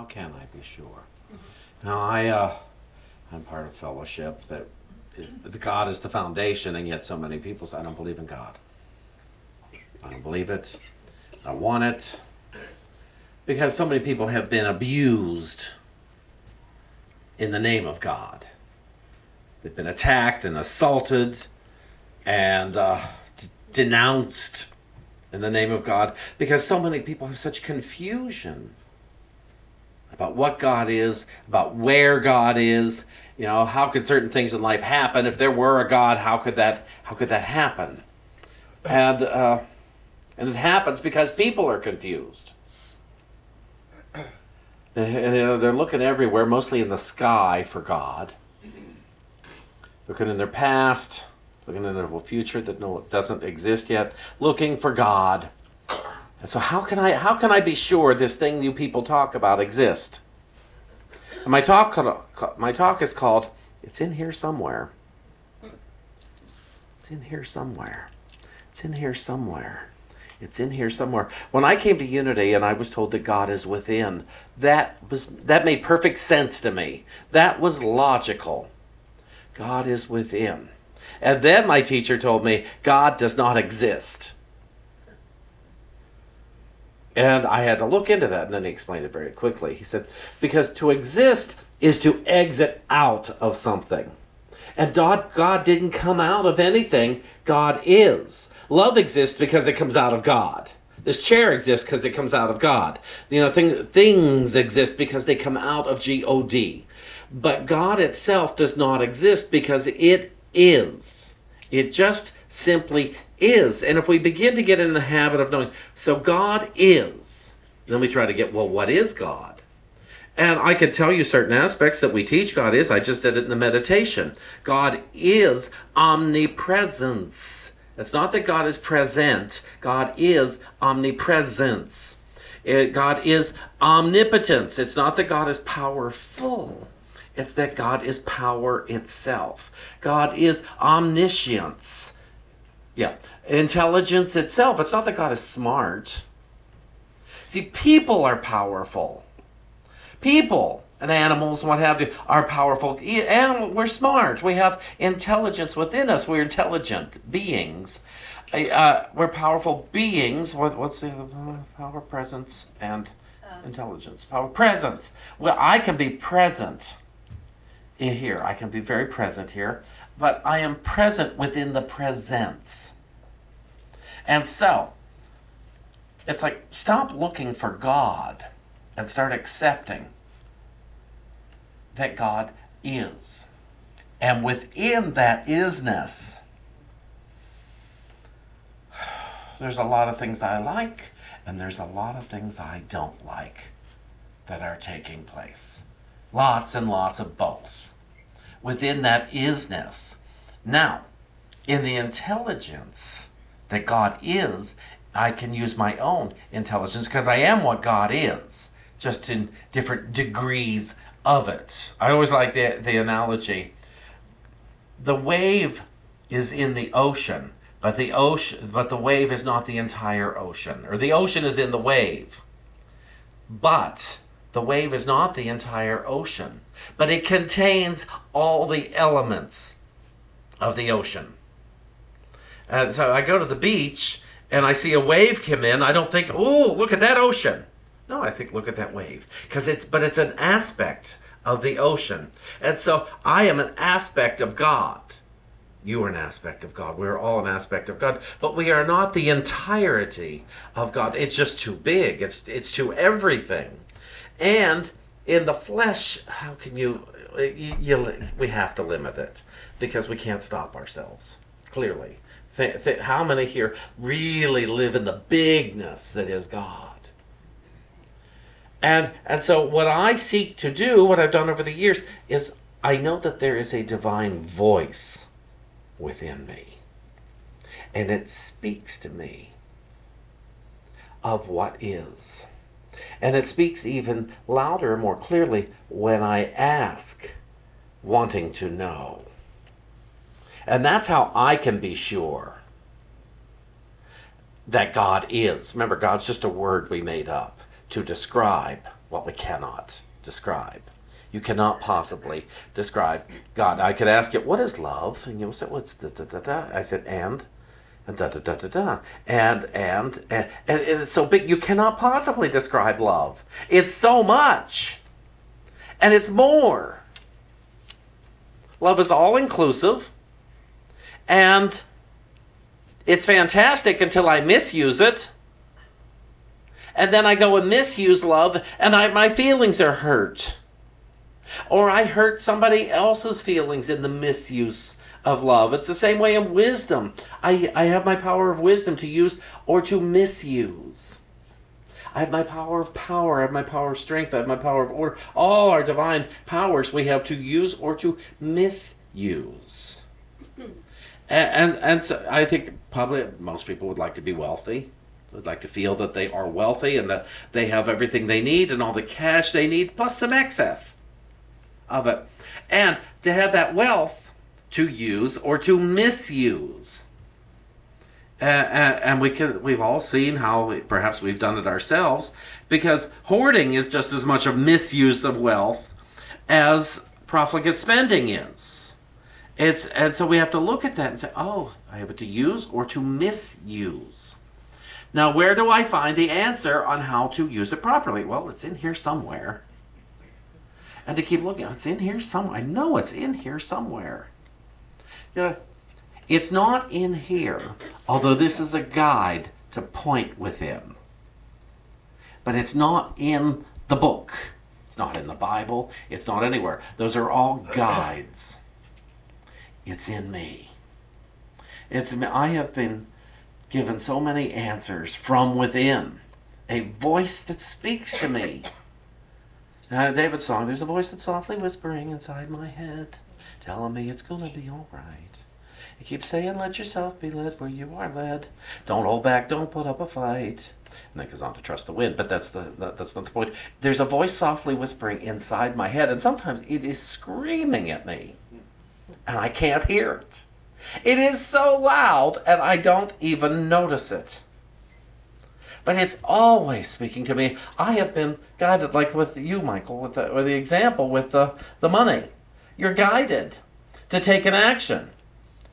how can I be sure? Now I uh, I'm part of fellowship that is the God is the foundation, and yet so many people say I don't believe in God. I don't believe it. I want it because so many people have been abused in the name of God. They've been attacked and assaulted and uh, d- denounced in the name of God because so many people have such confusion about what God is, about where God is. You know, how could certain things in life happen? If there were a God, how could that how could that happen? And uh, and it happens because people are confused. And, you know, they're looking everywhere, mostly in the sky for God. Looking in their past, looking in their future that no doesn't exist yet, looking for God. And so how can I how can I be sure this thing you people talk about exists? And my talk my talk is called It's in here somewhere. It's in here somewhere. It's in here somewhere. It's in here somewhere. When I came to Unity and I was told that God is within, that was that made perfect sense to me. That was logical. God is within. And then my teacher told me God does not exist. And I had to look into that, and then he explained it very quickly. He said, because to exist is to exit out of something. And God, God didn't come out of anything, God is. Love exists because it comes out of God. This chair exists because it comes out of God. You know, thing, things exist because they come out of G O D. But God itself does not exist because it is. It just simply is. And if we begin to get in the habit of knowing, so God is, then we try to get, well, what is God? And I could tell you certain aspects that we teach God is. I just did it in the meditation. God is omnipresence. It's not that God is present, God is omnipresence. It, God is omnipotence. It's not that God is powerful. It's that God is power itself. God is omniscience. Yeah. Intelligence itself. It's not that God is smart. See, people are powerful. People and animals and what have you are powerful. Animal, we're smart. We have intelligence within us. We're intelligent beings. Uh, we're powerful beings. What, what's the power, presence, and um. intelligence? Power, presence. Well, I can be present here. I can be very present here, but I am present within the presence. And so, it's like stop looking for God and start accepting that God is. And within that isness, there's a lot of things I like, and there's a lot of things I don't like that are taking place. Lots and lots of both. Within that isness. Now, in the intelligence that God is, I can use my own intelligence because I am what God is, just in different degrees of it. I always like the, the analogy. The wave is in the ocean, but the ocean but the wave is not the entire ocean. Or the ocean is in the wave. But the wave is not the entire ocean, but it contains all the elements of the ocean. And so I go to the beach and I see a wave come in. I don't think, oh, look at that ocean. No, I think look at that wave because it's but it's an aspect of the ocean. And so I am an aspect of God. You are an aspect of God. We're all an aspect of God, but we are not the entirety of God. It's just too big. It's it's to everything. And in the flesh, how can you, you, you we have to limit it because we can't stop ourselves. Clearly. Th- th- how many here really live in the bigness that is God? And and so what I seek to do, what I've done over the years, is I know that there is a divine voice within me. And it speaks to me of what is. And it speaks even louder more clearly when I ask, wanting to know. And that's how I can be sure that God is. Remember, God's just a word we made up to describe what we cannot describe. You cannot possibly describe God. I could ask you, what is love? And you'll say, what's da da da da? I said, and da da da da da. And and and, and it's so big you cannot possibly describe love. It's so much. And it's more. Love is all inclusive. And it's fantastic until I misuse it. And then I go and misuse love and I, my feelings are hurt. Or I hurt somebody else's feelings in the misuse of love. It's the same way in wisdom. I, I have my power of wisdom to use or to misuse. I have my power of power, I have my power of strength, I have my power of order. All our divine powers we have to use or to misuse. and, and, and so I think probably most people would like to be wealthy. Would like to feel that they are wealthy and that they have everything they need and all the cash they need, plus some excess of it. And to have that wealth to use or to misuse. Uh, and we can, we've all seen how perhaps we've done it ourselves because hoarding is just as much a misuse of wealth as profligate spending is. It's, and so we have to look at that and say, oh, I have it to use or to misuse. Now, where do I find the answer on how to use it properly? Well, it's in here somewhere and to keep looking. It's in here somewhere. I know it's in here somewhere. You know, it's not in here, although this is a guide to point within. But it's not in the book. It's not in the Bible. It's not anywhere. Those are all guides. It's in me. It's I have been given so many answers from within. A voice that speaks to me. Uh, David's song, there's a voice that's softly whispering inside my head, telling me it's going to be all right. It keeps saying, let yourself be led where you are led. Don't hold back, don't put up a fight. And then goes on to trust the wind, but that's the that, that's not the point. There's a voice softly whispering inside my head, and sometimes it is screaming at me, and I can't hear it. It is so loud, and I don't even notice it but it's always speaking to me. I have been guided, like with you, Michael, with the, with the example with the, the money. You're guided to take an action.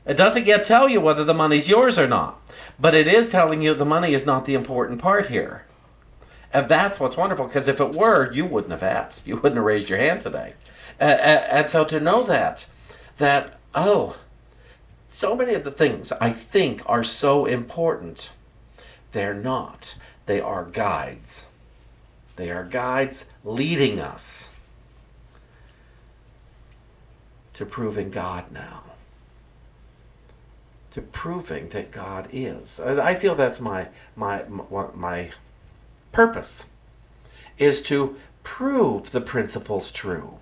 It doesn't yet tell you whether the money's yours or not, but it is telling you the money is not the important part here. And that's what's wonderful, because if it were, you wouldn't have asked. You wouldn't have raised your hand today. Uh, and so to know that, that, oh, so many of the things I think are so important they're not. They are guides. They are guides leading us to proving God now. To proving that God is. I feel that's my my my, purpose is to prove the principles true.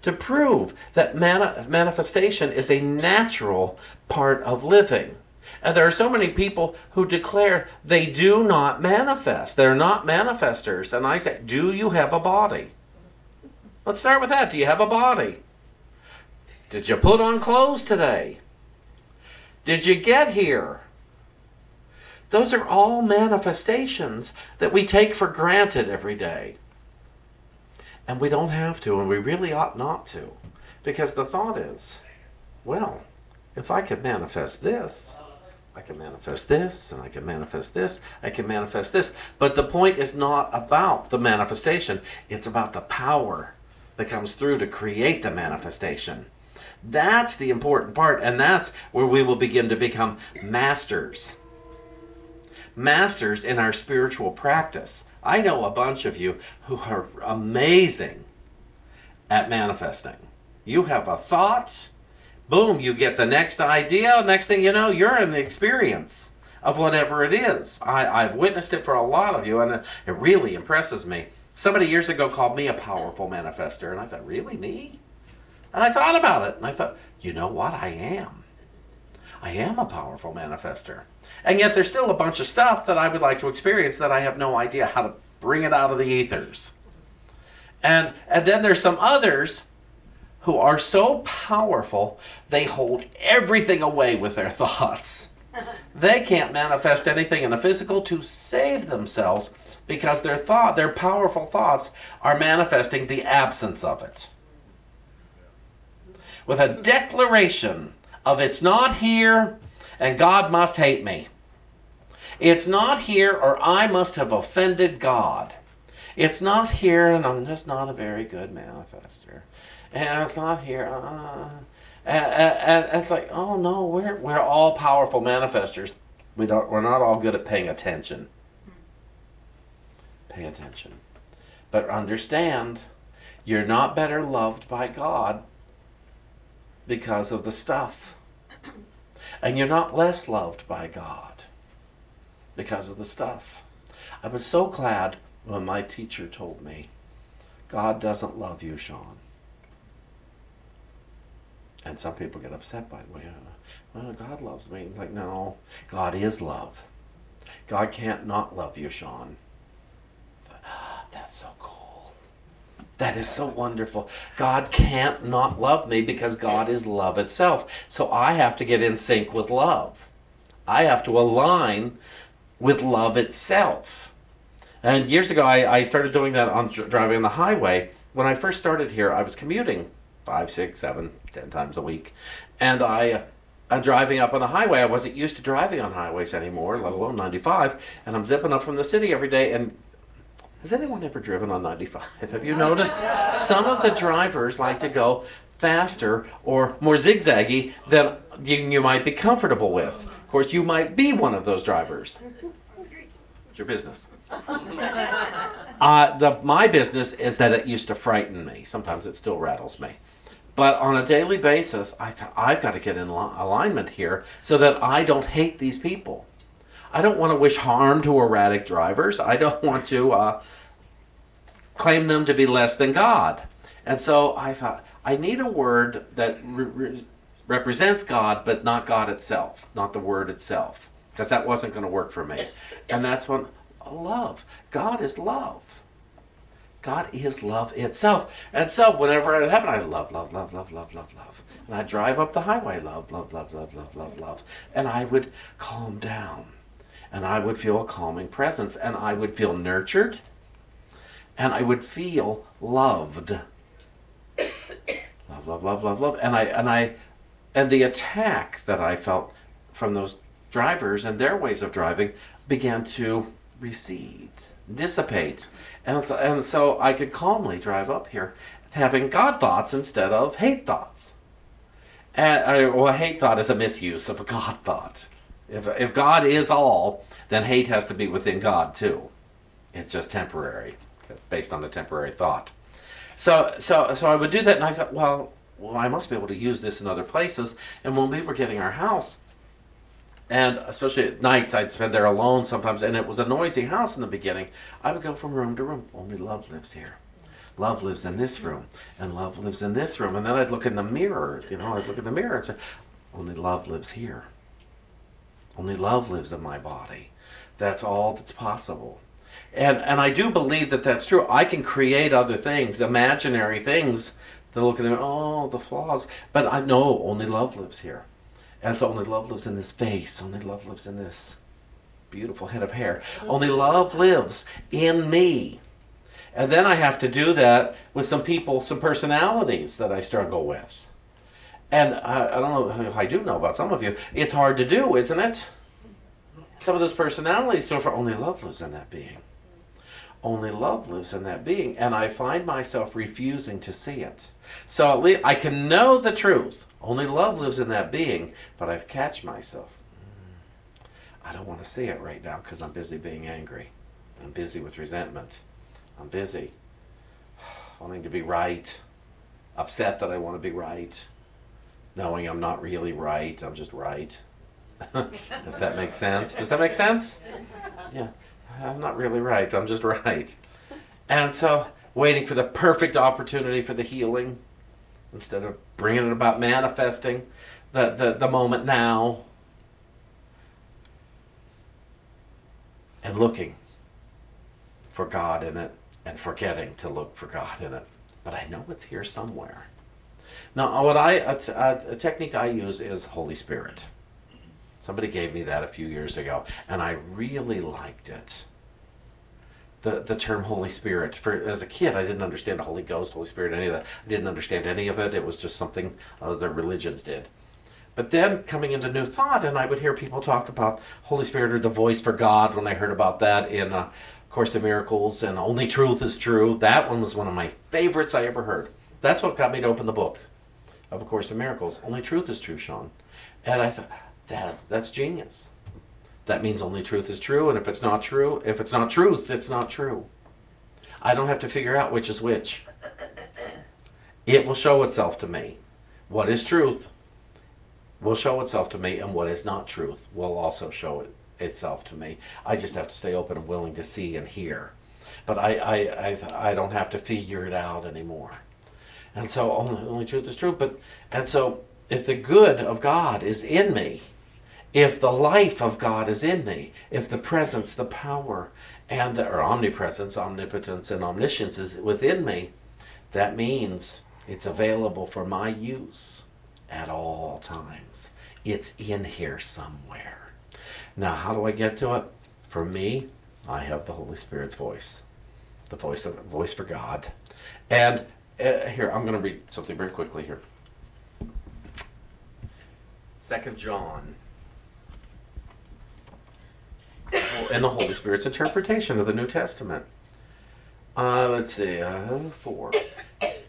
To prove that mani- manifestation is a natural part of living. And there are so many people who declare they do not manifest. They're not manifestors. And I say, Do you have a body? Let's start with that. Do you have a body? Did you put on clothes today? Did you get here? Those are all manifestations that we take for granted every day. And we don't have to, and we really ought not to. Because the thought is, well, if I could manifest this, I can manifest this, and I can manifest this, I can manifest this. But the point is not about the manifestation, it's about the power that comes through to create the manifestation. That's the important part, and that's where we will begin to become masters. Masters in our spiritual practice. I know a bunch of you who are amazing at manifesting. You have a thought, boom, you get the next idea. Next thing you know, you're in the experience of whatever it is. I, I've witnessed it for a lot of you, and it really impresses me. Somebody years ago called me a powerful manifester, and I thought, really, me? And I thought about it, and I thought, you know what? I am. I am a powerful manifester. And yet there's still a bunch of stuff that I would like to experience that I have no idea how to bring it out of the ethers. And and then there's some others who are so powerful, they hold everything away with their thoughts. They can't manifest anything in the physical to save themselves because their thought, their powerful thoughts, are manifesting the absence of it. With a declaration of it's not here and God must hate me. It's not here or I must have offended God. It's not here and I'm just not a very good manifester. And it's not here. Uh, and, and, and, it's like, oh no, we're, we're all powerful manifestors. We don't, we're not all good at paying attention. Pay attention. But understand, you're not better loved by God because of the stuff. And you're not less loved by God because of the stuff. I was so glad when my teacher told me, God doesn't love you, Shawn. And some people get upset by it. Well, God loves me. It's like, no, God is love. God can't not love you, Shawn. Ah, that's so cool. That is so wonderful. God can't not love me because God is love itself. So I have to get in sync with love. I have to align with love itself. And years ago, I, I started doing that on driving on the highway. When I first started here, I was commuting five, six, seven, ten times a week. And I, I'm driving up on the highway. I wasn't used to driving on highways anymore, let alone 95. And I'm zipping up from the city every day. And has anyone ever driven on 95? Have you noticed? Some of the drivers like to go faster or more zigzaggy than you, you might be comfortable with. Of course, you might be one of those drivers. It's your business. Uh, the, my business is that it used to frighten me. Sometimes it still rattles me. But on a daily basis, I thought I've got to get in alignment here so that I don't hate these people. I don't want to wish harm to erratic drivers. I don't want to uh, claim them to be less than God. And so I thought, I need a word that re- re- represents God, but not God itself, not the word itself, because that wasn't going to work for me. And that's when love. God is love. God is love itself. And so whenever it happened, I love, love, love, love, love, love, love. And I drive up the highway, love, love, love, love, love, love, love. And I would calm down. And I would feel a calming presence. And I would feel nurtured. And I would feel loved. Love, love, love, love, love. And I and I and the attack that I felt from those drivers and their ways of driving began to recede, dissipate. And, so, and so I could calmly drive up here having God thoughts instead of hate thoughts. And I, well, hate thought is a misuse of a God thought. If, if God is all, then hate has to be within God too. It's just temporary, based on a temporary thought. So, so, so I would do that, and I thought, well, well, I must be able to use this in other places. And when we were getting our house, and especially at nights, I'd spend there alone sometimes, and it was a noisy house in the beginning. I would go from room to room. Only love lives here. Love lives in this room, and love lives in this room. And then I'd look in the mirror, you know, I'd look in the mirror and say, Only love lives here. Only love lives in my body. That's all that's possible. And, and I do believe that that's true. I can create other things, imaginary things, to look at them, oh, the flaws. But I know only love lives here. And so only love lives in this face. Only love lives in this beautiful head of hair. Only love lives in me. And then I have to do that with some people, some personalities that I struggle with. And I, I don't know I do know about some of you. It's hard to do, isn't it? Some of those personalities, so for only love lives in that being. Only love lives in that being. And I find myself refusing to see it. So at least I can know the truth. Only love lives in that being, but I've catch myself. I don't want to see it right now because I'm busy being angry. I'm busy with resentment. I'm busy wanting to be right, upset that I want to be right, knowing I'm not really right, I'm just right. if that makes sense. Does that make sense? Yeah. I'm not really right, I'm just right. And so, waiting for the perfect opportunity for the healing instead of bringing it about manifesting the, the, the moment now and looking for God in it and forgetting to look for God in it. But I know it's here somewhere. Now, what I a, a, a technique I use is Holy Spirit. Somebody gave me that a few years ago, and I really liked it. The, the term Holy Spirit. For as a kid, I didn't understand the Holy Ghost, Holy Spirit, any of that. I didn't understand any of it. It was just something other religions did. But then coming into New Thought, and I would hear people talk about Holy Spirit or the voice for God when I heard about that in uh, Course in Miracles and Only Truth is True. That one was one of my favorites I ever heard. That's what got me to open the book of A Course in Miracles. Only Truth is True, Shawn. And I thought, that that's genius. That means only truth is true, and if it's not true, if it's not truth, it's not true. I don't have to figure out which is which. It will show itself to me. What is truth will show itself to me, and what is not truth will also show it, itself to me. I just have to stay open and willing to see and hear. But I, I, I, I don't have to figure it out anymore. And so only, only truth is true. But and so if the good of God is in me, if the life of God is in me, if the presence, the power, and the or omnipresence, omnipotence, and omniscience is within me, that means it's available for my use at all times. It's in here somewhere. Now, how do I get to it? For me, I have the Holy Spirit's voice, the voice of voice for God, and uh, here I'm going to read something very quickly here. Second John and the Holy Spirit's interpretation of the New Testament. Uh, let's see, uh, four.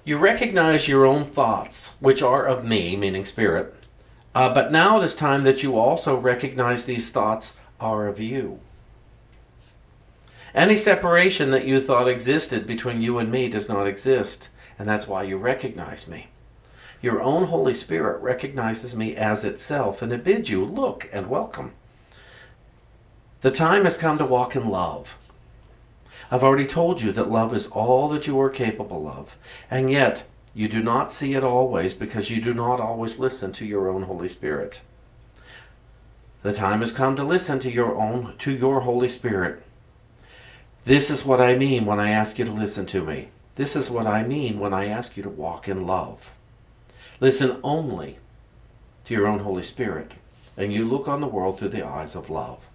You recognize your own thoughts, which are of me, meaning spirit. Uh, but now it is time that you also recognize these thoughts are of you. Any separation that you thought existed between you and me does not exist, and that's why you recognize me. Your own Holy Spirit recognizes me as itself, and it bids you look and welcome. The time has come to walk in love. I've already told you that love is all that you are capable of, and yet you do not see it always because you do not always listen to your own Holy Spirit. The time has come to listen to your own to your Holy Spirit. This is what I mean when I ask you to listen to me. This is what I mean when I ask you to walk in love. Listen only to your own Holy Spirit, and you look on the world through the eyes of love.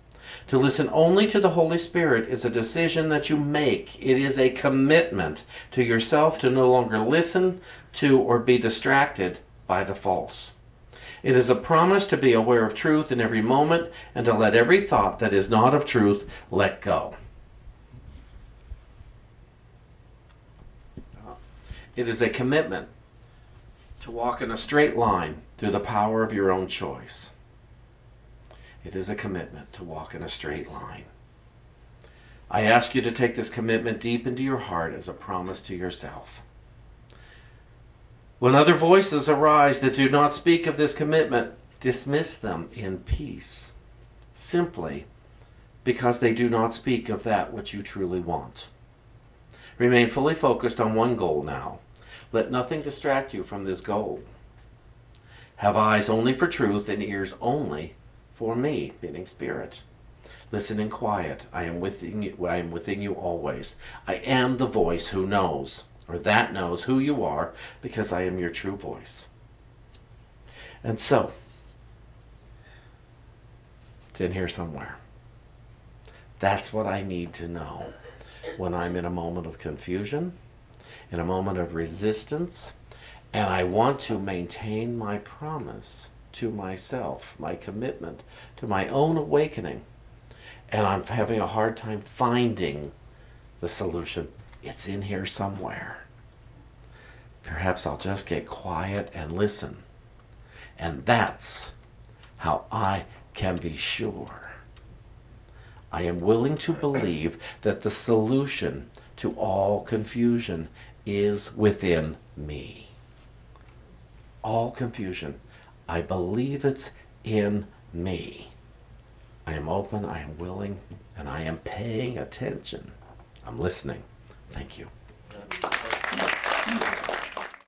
To listen only to the Holy Spirit is a decision that you make. It is a commitment to yourself to no longer listen to or be distracted by the false. It is a promise to be aware of truth in every moment and to let every thought that is not of truth let go. It is a commitment to walk in a straight line through the power of your own choice. It is a commitment to walk in a straight line. I ask you to take this commitment deep into your heart as a promise to yourself. When other voices arise that do not speak of this commitment, dismiss them in peace, simply because they do not speak of that which you truly want. Remain fully focused on one goal now. Let nothing distract you from this goal. Have eyes only for truth and ears only for me, meaning spirit. Listen in quiet. I am within you, I am within you always. I am the voice who knows, or that knows who you are, because I am your true voice. And so, it's in here somewhere. That's what I need to know when I'm in a moment of confusion, in a moment of resistance, and I want to maintain my promise to myself, my commitment to my own awakening, and I'm having a hard time finding the solution, it's in here somewhere. Perhaps I'll just get quiet and listen. And that's how I can be sure. I am willing to believe that the solution to all confusion is within me. All confusion I believe it's in me. I am open, I am willing, and I am paying attention. I'm listening. Thank you.